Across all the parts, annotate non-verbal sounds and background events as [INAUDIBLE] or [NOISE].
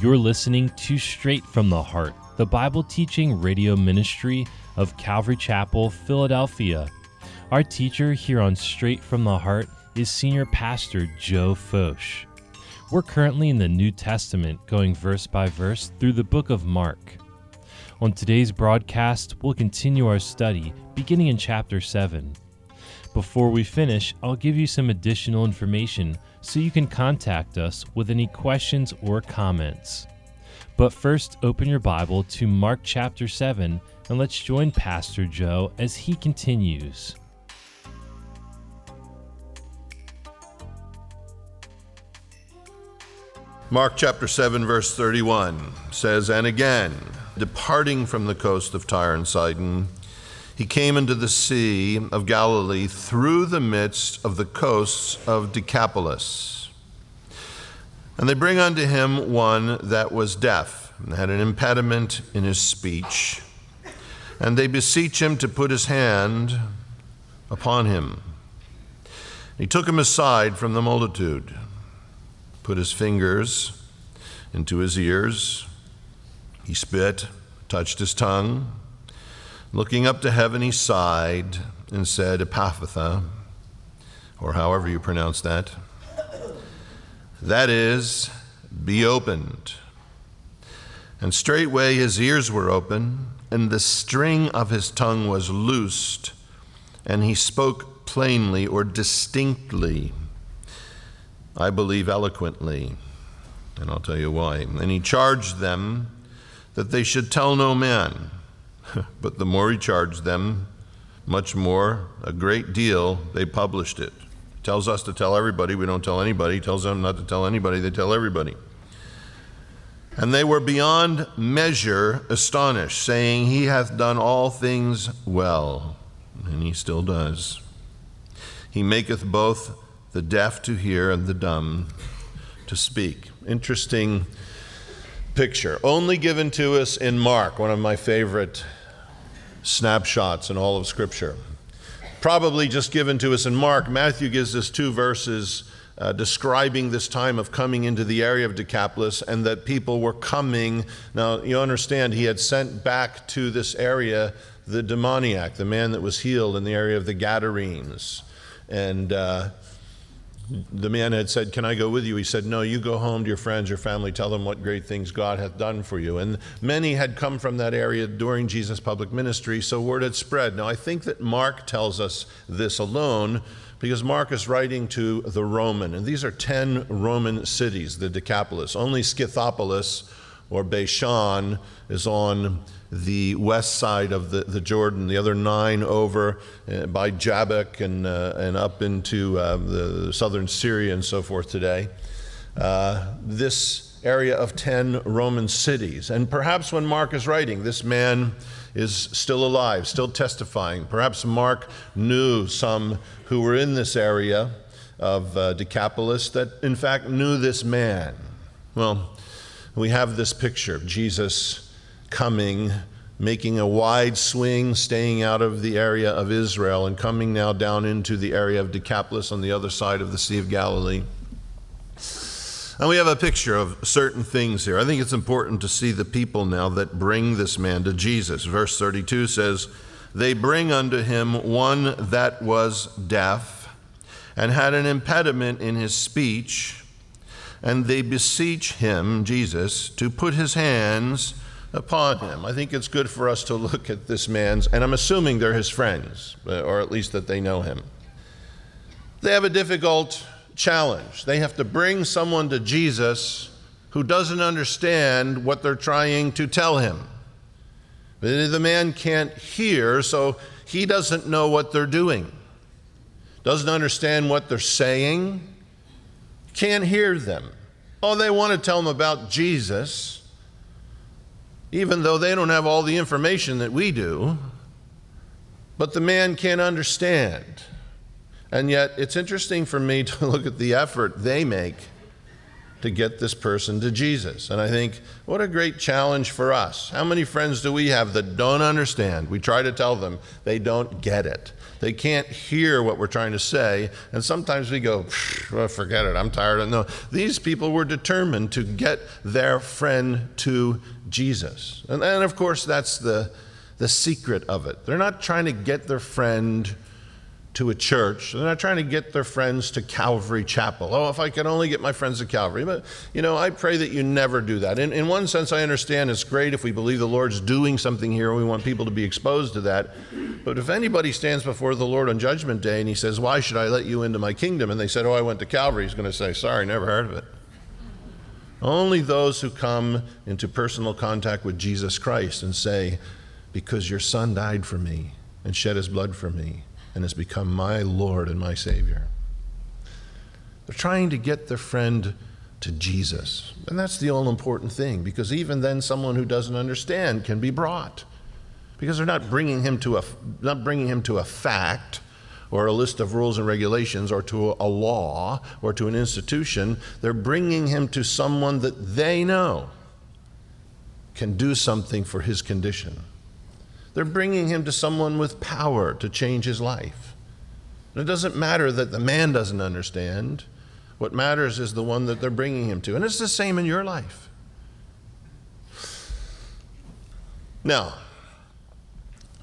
You're listening to Straight from the Heart, the Bible teaching radio ministry of Calvary Chapel, Philadelphia. Our teacher here on Straight from the Heart is Senior Pastor Joe Focht. We're currently in the New Testament, going verse by verse through the book of Mark. On today's broadcast, we'll continue our study beginning in chapter 7. Before we finish, I'll give you some additional information so you can contact us with any questions or comments. But first, open your Bible to Mark chapter 7 and let's join Pastor Joe as he continues. Mark chapter 7, verse 31 says, And again, departing from the coast of Tyre and Sidon, he came into the Sea of Galilee through the midst of the coasts of Decapolis. And they bring unto him one that was deaf, and had an impediment in his speech. And they beseech him to put his hand upon him. He took him aside from the multitude, put his fingers into his ears. He spit, touched his tongue Looking up to heaven, he sighed and said, Ephphatha, or however you pronounce that. That is, be opened. And straightway his ears were open, and the string of his tongue was loosed, and he spoke plainly or distinctly. I believe eloquently, and I'll tell you why. And he charged them that they should tell no man [LAUGHS] but the more he charged them, much more, a great deal, they published it. Tells us to tell everybody, we don't tell anybody. Tells them not to tell anybody, they tell everybody. And they were beyond measure astonished, saying, He hath done all things well. And he still does. He maketh both the deaf to hear and the dumb to speak. Interesting picture. Only given to us in Mark, one of my favorite snapshots in all of Scripture. Probably just given to us in Mark, Matthew gives us two verses uh, describing this time of coming into the area of Decapolis and that people were coming. Now, you understand, he had sent back to this area the demoniac, the man that was healed in the area of the Gadarenes. And uh, the man had said, Can I go with you? He said, No, you go home to your friends, your family, tell them what great things God hath done for you. And many had come from that area during Jesus' public ministry, so word had spread. Now, I think that Mark tells us this alone because Mark is writing to the Roman, and these are 10 Roman cities, the Decapolis. Only Scythopolis or Beth Shean is on the west side of the, the Jordan, the other nine over uh, by Jabbok and, uh, and up into uh, the southern Syria and so forth today. Uh, this area of 10 Roman cities. And perhaps when Mark is writing, this man is still alive, still testifying. Perhaps Mark knew some who were in this area of uh, Decapolis that, in fact, knew this man. Well, we have this picture of Jesus coming, making a wide swing, staying out of the area of Israel, and coming now down into the area of Decapolis on the other side of the Sea of Galilee. And we have a picture of certain things here. I think it's important to see the people now that bring this man to Jesus. Verse 32 says, They bring unto him one that was deaf and had an impediment in his speech, and they beseech him, Jesus, to put his hands upon him. I think it's good for us to look at this man's, and I'm assuming they're his friends, uh, or at least that they know him. They have a difficult challenge. They have to bring someone to Jesus who doesn't understand what they're trying to tell him. The man can't hear, so he doesn't know what they're doing, doesn't understand what they're saying, can't hear them. Oh, they want to tell them about Jesus even though they don't have all the information that we do. But the man can't understand. And yet, it's interesting for me [LAUGHS] to look at the effort they make to get this person to Jesus. And I think, what a great challenge for us. How many friends do we have that don't understand? We try to tell them, they don't get it. They can't hear what we're trying to say. And sometimes we go, well, forget it, I'm tired. Of no, these people were determined to get their friend to Jesus. And, and of course, that's the, the secret of it. They're not trying to get their friend to a church. They're not trying to get their friends to Calvary Chapel. Oh, if I could only get my friends to Calvary. But, you know, I pray that you never do that. In, in one sense, I understand it's great if we believe the Lord's doing something here and we want people to be exposed to that. But if anybody stands before the Lord on Judgment Day and he says, Why should I let you into my kingdom? And they said, Oh, I went to Calvary, he's going to say, Sorry, never heard of it. Only those who come into personal contact with Jesus Christ and say, Because your son died for me and shed his blood for me and has become my Lord and my Savior. They're trying to get their friend to Jesus. And that's the all important thing because even then someone who doesn't understand can be brought. Because they're not bringing him to a not bringing him to a fact or a list of rules and regulations or to a law or to an institution, they're bringing him to someone that they know can do something for his condition. They're bringing him to someone with power to change his life. And it doesn't matter that the man doesn't understand. What matters is the one that they're bringing him to. And it's the same in your life. Now,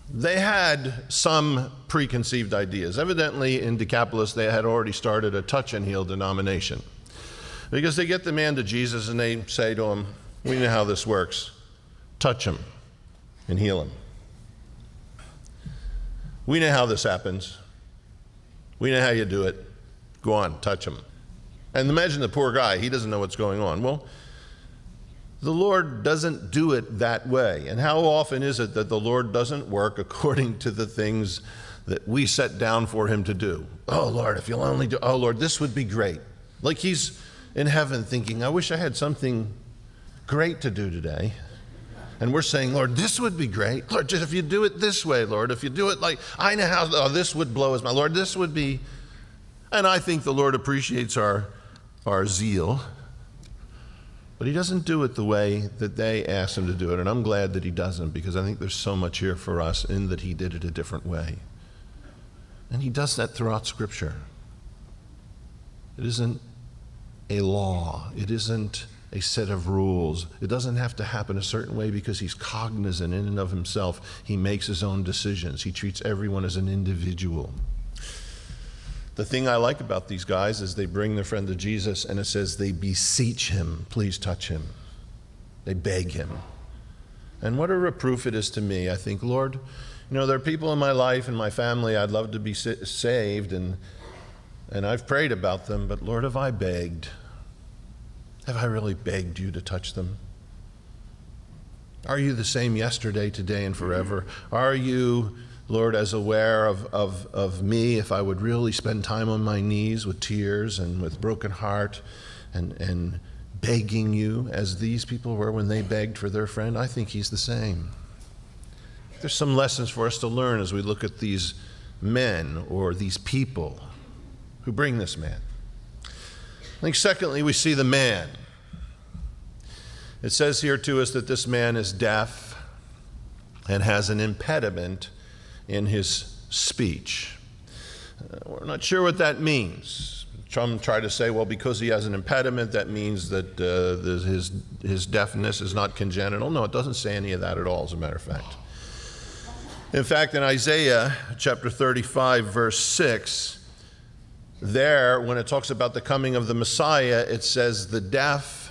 they had some preconceived ideas. Evidently, in Decapolis, they had already started a touch and heal denomination. Because they get the man to Jesus and they say to him, We know how this works. Touch him and heal him. We know how this happens. We know how you do it. Go on, touch him. And imagine the poor guy, he doesn't know what's going on. Well, the Lord doesn't do it that way. And how often is it that the Lord doesn't work [LAUGHS] according to the things that we set down for him to do? Oh, Lord, if you'll only do, oh, Lord, this would be great. Like he's in heaven thinking, I wish I had something great to do today. And we're saying, Lord, this would be great. Lord, just if you do it this way, Lord, if you do it like, I know how, oh, this would blow his my Lord, this would be. And I think the Lord appreciates our, our zeal. But he doesn't do it the way that they asked him to do it. And I'm glad that he doesn't because I think there's so much here for us in that he did it a different way. And he does that throughout Scripture. It isn't a law, it isn't a set of rules. It doesn't have to happen a certain way because he's cognizant in and of himself. He makes his own decisions, he treats everyone as an individual. The thing I like about these guys is they bring their friend to Jesus and it says they beseech him, please touch him. They beg him. And what a reproof it is to me. I think, Lord, you know, there are people in my life and my family I'd love to be saved, and, and I've prayed about them, but Lord, have I begged? Have I really begged you to touch them? Are you the same yesterday, today, and forever? Are you, Lord, as aware of, of, of me if I would really spend time on my knees with tears and with broken heart and, and begging you as these people were when they begged for their friend? I think he's the same. There's some lessons for us to learn as we look at these men or these people who bring this man. I think, secondly, we see the man. It says here to us that this man is deaf and has an impediment in his speech. Uh, we're not sure what that means. Some try to say, well, because he has an impediment, that means that uh, his, his deafness is not congenital. No, it doesn't say any of that at all, as a matter of fact. In fact, in Isaiah chapter 35, verse 6, there, when it talks about the coming of the Messiah, it says, The deaf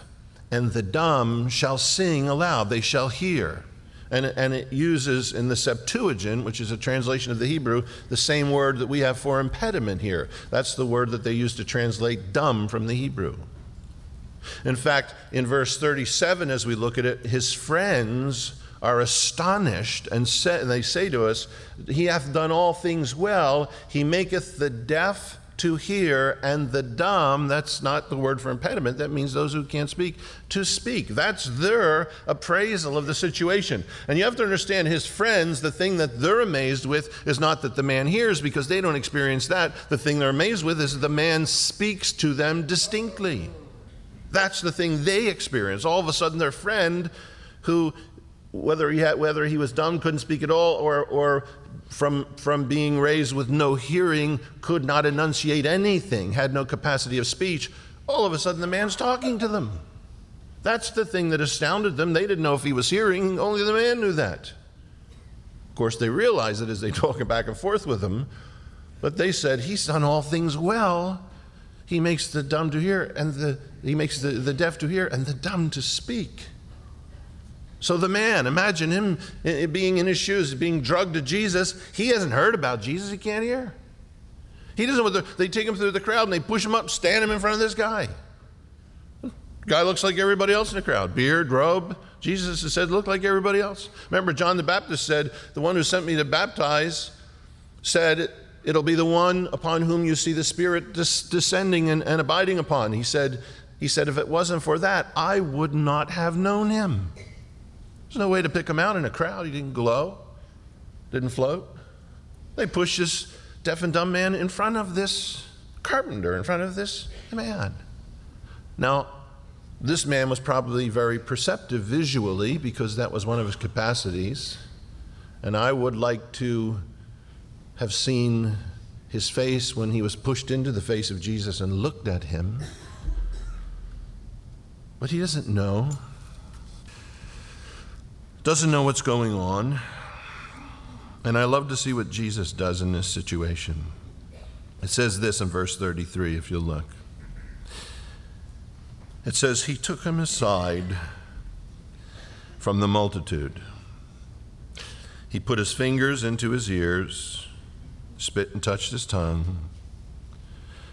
and the dumb shall sing aloud, they shall hear. And, and it uses in the Septuagint, which is a translation of the Hebrew, the same word that we have for impediment here. That's the word that they use to translate dumb from the Hebrew. In fact, in verse 37, as we look at it, his friends are astonished and, say, and they say to us, He hath done all things well. He maketh the deaf to hear, and the dumb, that's not the word for impediment, that means those who can't speak, to speak. That's their appraisal of the situation. And you have to understand, his friends, the thing that they're amazed with is not that the man hears, because they don't experience that. The thing they're amazed with is that the man speaks to them distinctly. That's the thing they experience. All of a sudden, their friend, who, whether he, had, whether he was dumb, couldn't speak at all, or, or from, from being raised with no hearing, could not enunciate anything, had no capacity of speech, all of a sudden the man's talking to them. That's the thing that astounded them. They didn't know if he was hearing, only the man knew that. Of course, they realized it as they [LAUGHS] talk back and forth with him, but they said, He's done all things well. He makes the dumb to hear, and the, he makes the, the deaf to hear, and the dumb to speak. So the man, imagine him eh, eh, being in his shoes, being drugged to Jesus. He hasn't heard about Jesus, he can't hear. He doesn't what they take him through the crowd and they push him up, stand him in front of this guy. Guy looks like everybody else in the crowd beard, robe. Jesus said, look like everybody else. Remember, John the Baptist said, The one who sent me to baptize said, It'll be the one upon whom you see the Spirit des- descending and, and abiding upon. He said, he said, If it wasn't for that, I would not have known him. There's no way to pick him out in a crowd. He didn't glow, didn't float. They pushed this deaf and dumb man in front of this carpenter, in front of this man. Now, this man was probably very perceptive visually because that was one of his capacities. And I would like to have seen his face when he was pushed into the face of Jesus and looked at him. But he doesn't know. Doesn't know what's going on. And I love to see what Jesus does in this situation. It says this in verse 33, if you'll look. It says, He took him aside from the multitude. He put his fingers into his ears, spit and touched his tongue,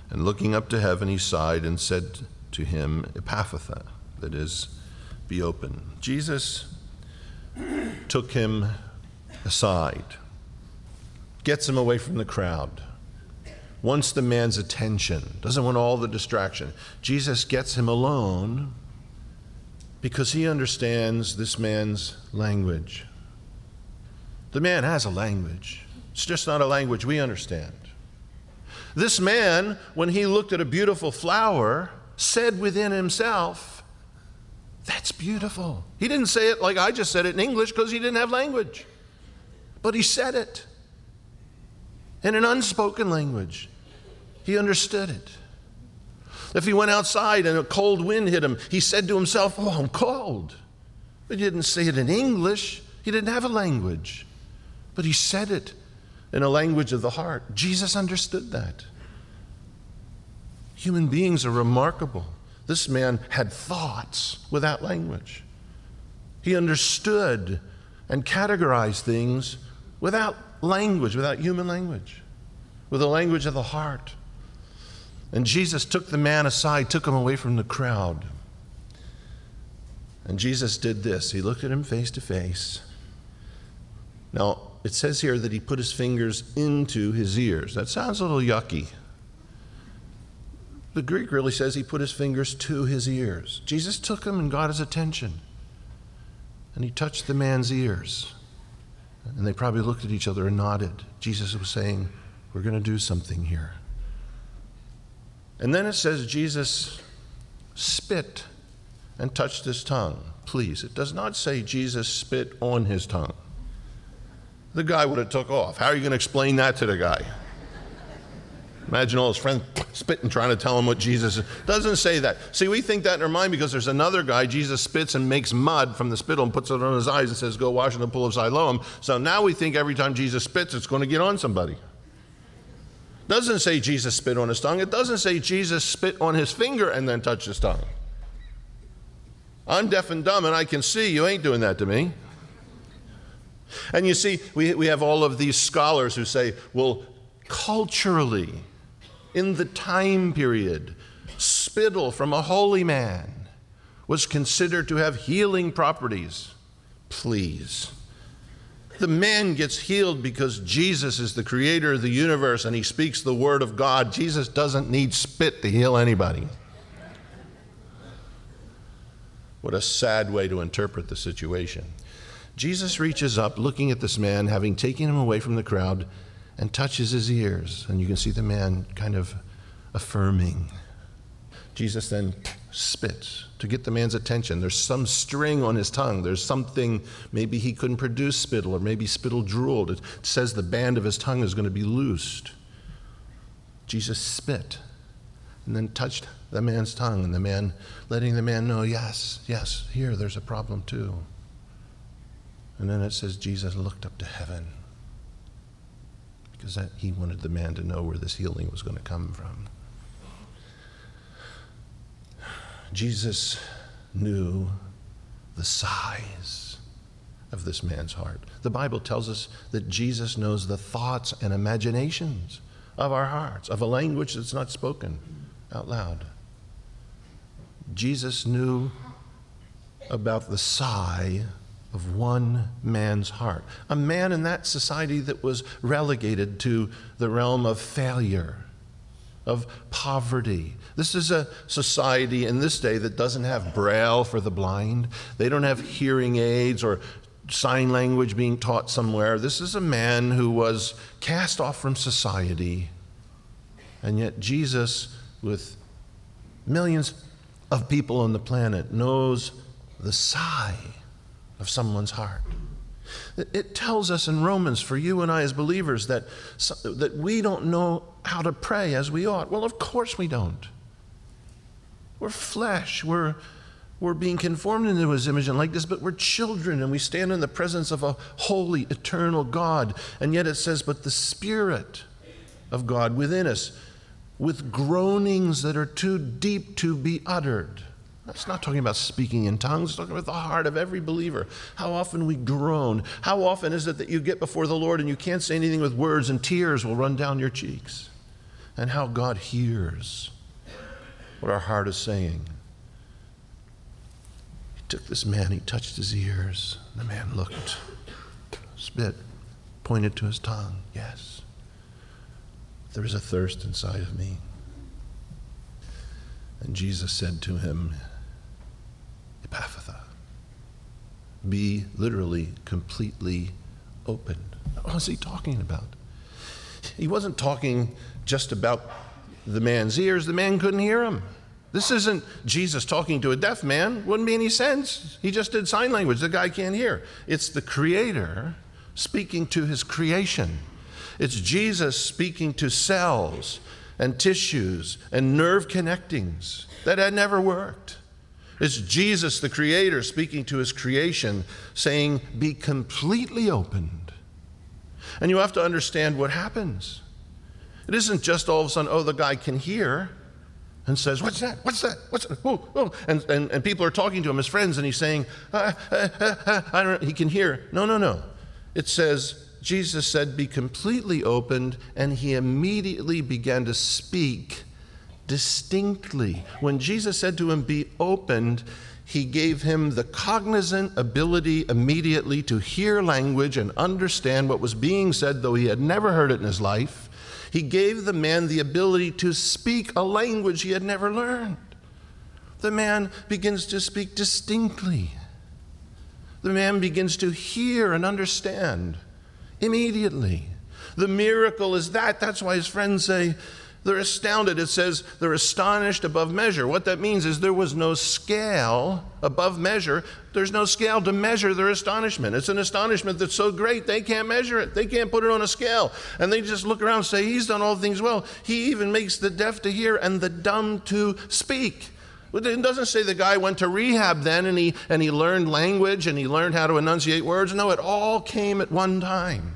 and looking up to heaven, he sighed and said to him, Ephphatha, that is, be open. Jesus took him aside, gets him away from the crowd wants the man's attention, doesn't want all the distraction. Jesus gets him alone because he understands this man's language. The man has a language, it's just not a language we understand. This man, when he looked at a beautiful flower, said within himself, That's beautiful. He didn't say it like I just said it in English because he didn't have language, but he said it in an unspoken language. He understood it. If he went outside and a cold wind hit him, he said to himself, Oh, I'm cold. But he didn't say it in English. He didn't have a language. But he said it in a language of the heart. Jesus understood that. Human beings are remarkable. This man had thoughts without language. He understood and categorized things without language, without human language, with the language of the heart. And Jesus took the man aside, took him away from the crowd. And Jesus did this. He looked at him face to face. Now, it says here that he put his fingers into his ears. That sounds a little yucky. The Greek really says he put his fingers to his ears. Jesus took him and got his attention. And he touched the man's ears. And they probably looked at each other and nodded. Jesus was saying, We're going to do something here. And then it says Jesus spit and touched his tongue. Please, it does not say Jesus spit on his tongue. The guy would have took off. How are you going to explain that to the guy? Imagine all his friends [CLEARS THROAT] spitting, trying to tell him what Jesus is. Doesn't say that. See, we think that in our mind because there's another guy, Jesus spits and makes mud from the spittle and puts it on his eyes and says, Go wash in the pool of Siloam. So now we think every time Jesus spits, it's going to get on somebody doesn't say Jesus spit on his tongue. It doesn't say Jesus spit on his finger and then touched his tongue. I'm deaf and dumb and I can see. You ain't doing that to me. And you see, we, we have all of these scholars who say, well, culturally, in the time period, spittle from a holy man was considered to have healing properties. Please. The man gets healed because Jesus is the creator of the universe and he speaks the word of God. Jesus doesn't need spit to heal anybody. What a sad way to interpret the situation. Jesus reaches up, looking at this man, having taken him away from the crowd, and touches his ears. And you can see the man kind of affirming. Jesus then spits to get the man's attention. There's some string on his tongue. There's something, maybe he couldn't produce spittle, or maybe spittle drooled. It says the band of his tongue is going to be loosed. Jesus spit and then touched the man's tongue, and the man, letting the man know, yes, yes, here, there's a problem too. And then it says Jesus looked up to heaven because he wanted the man to know where this healing was going to come from. Jesus knew the size of this man's heart. The Bible tells us that Jesus knows the thoughts and imaginations of our hearts, of a language that's not spoken out loud. Jesus knew about the sigh of one man's heart. A man in that society that was relegated to the realm of failure, of poverty. This is a society in this day that doesn't have braille for the blind, they don't have hearing aids or sign language being taught somewhere. This is a man who was cast off from society. And yet, Jesus, with millions of people on the planet, knows the sigh of someone's heart. It tells us in Romans, for you and I as believers, that, that we don't know how to pray as we ought. Well, of course we don't. We're flesh. We're, we're being conformed into his image and likeness, but we're children and we stand in the presence of a holy, eternal God. And yet it says, but the Spirit of God within us, with groanings that are too deep to be uttered. That's not talking about speaking in tongues, it's talking about the heart of every believer. How often we groan. How often is it that you get before the Lord and you can't say anything with words and tears will run down your cheeks? And how God hears what our heart is saying. He took this man, he touched his ears. The man looked, spit, pointed to his tongue. Yes, there is a thirst inside of me. And Jesus said to him, Ephphatha. Be literally completely opened. What was he talking about? He wasn't talking just about the man's ears, the man couldn't hear him. This isn't Jesus talking to a deaf man. Wouldn't be any sense. He just did sign language. The guy can't hear. It's the Creator speaking to his creation. It's Jesus speaking to cells and tissues and nerve connectings that had never worked. It's Jesus, the Creator, speaking to His creation, saying, Be completely opened. And you have to understand what happens. It isn't just all of a sudden, oh, the guy can hear and says, What's that? What's that? What's that? Oh, oh. And, and, and people are talking to him as friends, and he's saying, ah, ah, ah, I don't. He can hear. No, no, no. It says, Jesus said, Be completely opened, and he immediately began to speak distinctly. When Jesus said to him, Be opened, he gave him the cognizant ability immediately to hear language and understand what was being said, though he had never heard it in his life. He gave the man the ability to speak a language he had never learned. The man begins to speak distinctly. The man begins to hear and understand immediately. The miracle is that. That's why his friends say, they're astounded. It says they're astonished above measure. What that means is there was no scale above measure. There's no scale to measure their astonishment. It's an astonishment that's so great they can't measure it. They can't put it on a scale. And they just look around and say, He's done all things well. He even makes the deaf to hear and the dumb to speak. It doesn't say the guy went to rehab then and he, and he learned language and he learned how to enunciate words. No, it all came at one time.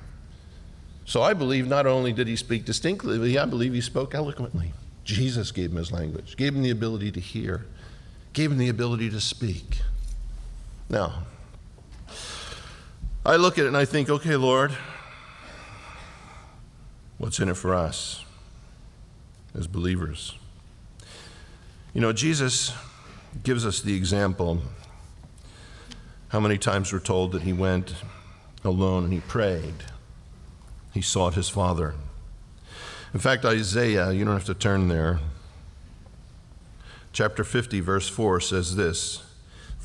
So I believe not only did he speak distinctly, I believe he spoke eloquently. Jesus gave him his language, gave him the ability to hear, gave him the ability to speak. Now, I look at it and I think, okay, Lord, what's in it for us as believers? You know, Jesus gives us the example. How many times we're told that he went alone and he prayed? He sought his father. In fact, Isaiah, you don't have to turn there, chapter 50, verse 4 says this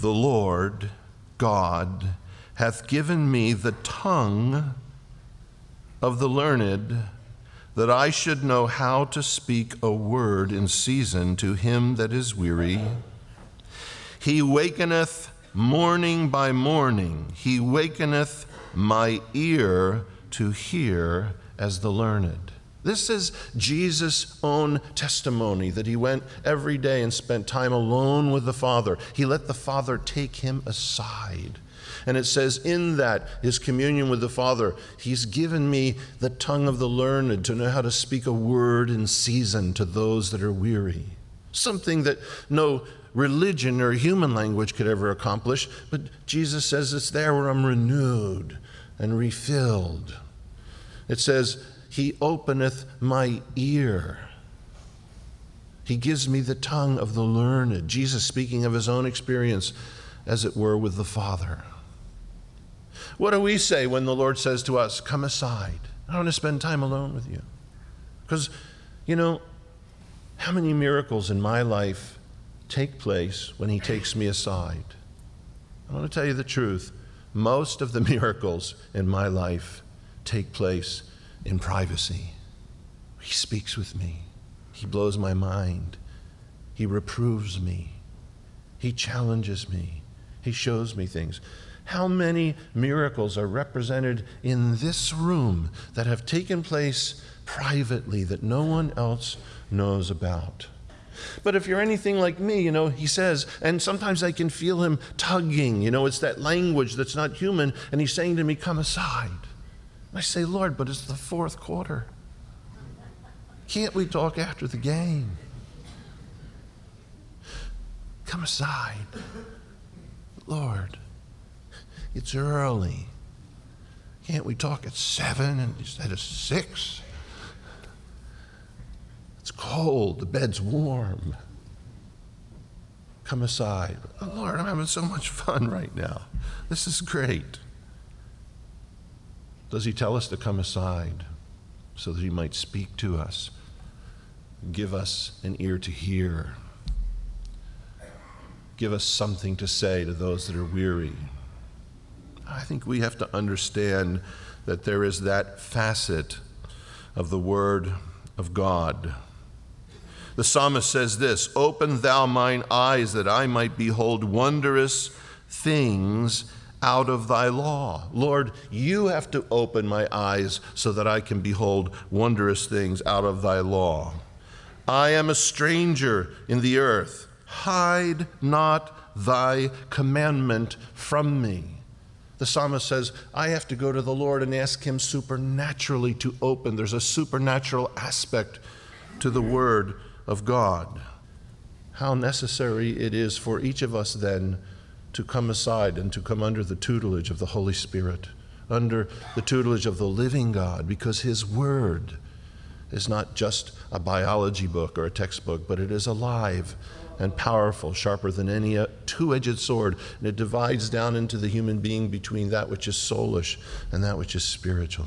The Lord God hath given me the tongue of the learned, that I should know how to speak a word in season to him that is weary. He wakeneth morning by morning, he wakeneth my ear to hear as the learned. This is Jesus' own testimony that he went every day and spent time alone with the Father. He let the Father take him aside. And it says, in that, his communion with the Father, he's given me the tongue of the learned to know how to speak a word in season to those that are weary. Something that no religion or human language could ever accomplish, but Jesus says it's there where I'm renewed and refilled. It says, He openeth my ear. He gives me the tongue of the learned. Jesus speaking of his own experience, as it were, with the Father. What do we say when the Lord says to us, Come aside? I want to spend time alone with you. Because, you know, how many miracles in my life take place when He takes me aside? I want to tell you the truth. Most of the [LAUGHS] miracles in my life take place in privacy. He speaks with me, He blows my mind, He reproves me, He challenges me, He shows me things. How many miracles are represented in this room that have taken place privately that no one else knows about? But if you're anything like me, you know, he says, and sometimes I can feel him tugging, you know, it's that language that's not human, and he's saying to me, Come aside. I say, Lord, but it's the fourth quarter. Can't we talk after the game? Come aside. Lord, it's early. Can't we talk at seven instead of six? Cold, the bed's warm. Come aside. Oh, Lord, I'm having so much fun right now. This is great. Does he tell us to come aside so that he might speak to us, give us an ear to hear, give us something to say to those that are weary? I think we have to understand that there is that facet of the Word of God. The psalmist says this Open thou mine eyes that I might behold wondrous things out of thy law. Lord, you have to open my eyes so that I can behold wondrous things out of thy law. I am a stranger in the earth. Hide not thy commandment from me. The psalmist says, I have to go to the Lord and ask him supernaturally to open. There's a supernatural aspect to the word of God. How necessary it is for each of us then to come aside and to come under the tutelage of the Holy Spirit, under the tutelage of the living God, because His Word is not just a biology book or a textbook, but it is alive and powerful, sharper than any two edged sword, and it divides down into the human being between that which is soulish and that which is spiritual.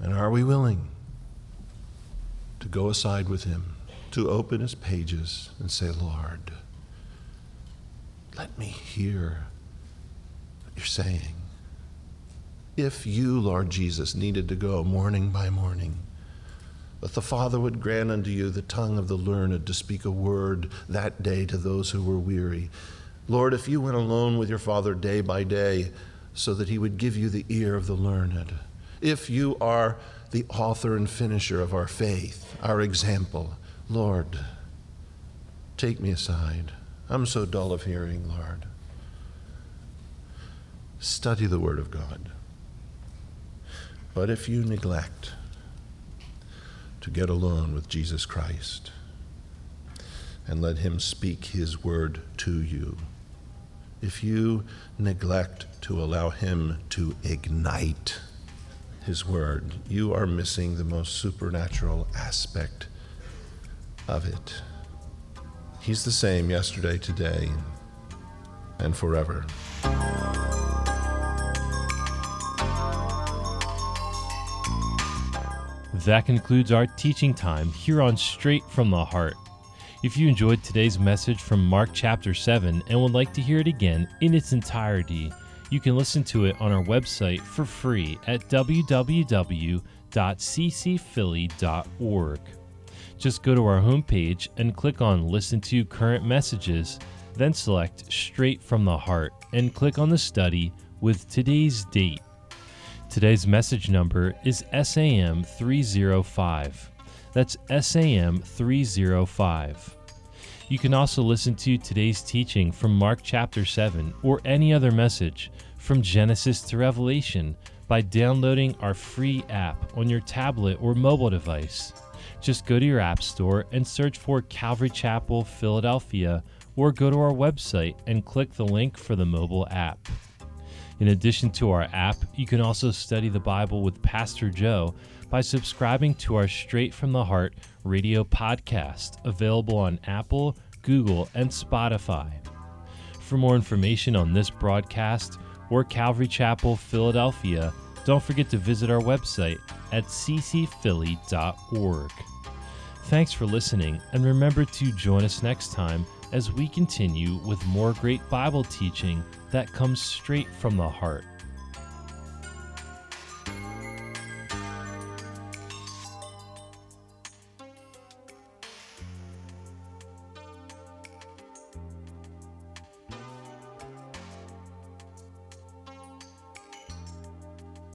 And are we willing to go aside with Him, to open His pages and say, Lord, let me hear what you're saying. If you, Lord Jesus, needed to go morning by morning, that the Father would grant unto you the tongue of the learned to speak a word that day to those who were weary. Lord, if you went alone with your Father day by day, so that he would give you the ear of the learned. If you are the author and finisher of our faith, our example, Lord, take me aside. I'm so dull of hearing, Lord. Study the Word of God. But if you neglect to get alone with Jesus Christ and let Him speak His Word to you, if you neglect to allow Him to ignite His Word, you are missing the most supernatural aspect of it. He's the same yesterday, today, and forever. That concludes our teaching time here on Straight from the Heart. If you enjoyed today's message from Mark chapter 7 and would like to hear it again in its entirety, you can listen to it on our website for free at www.ccphilly.org. Just go to our homepage and click on Listen to Current Messages, then select Straight from the Heart and click on the study with today's date. Today's message number is SAM 305. That's SAM 305. You can also listen to today's teaching from Mark chapter 7 or any other message from Genesis to Revelation by downloading our free app on your tablet or mobile device. Just go to your app store and search for Calvary Chapel Philadelphia or go to our website and click the link for the mobile app. In addition to our app, you can also study the Bible with Pastor Joe by subscribing to our Straight from the Heart radio podcast, available on Apple, Google, and Spotify. For more information on this broadcast or Calvary Chapel, Philadelphia, don't forget to visit our website at ccphilly.org. Thanks for listening, and remember to join us next time as we continue with more great Bible teaching that comes straight from the heart.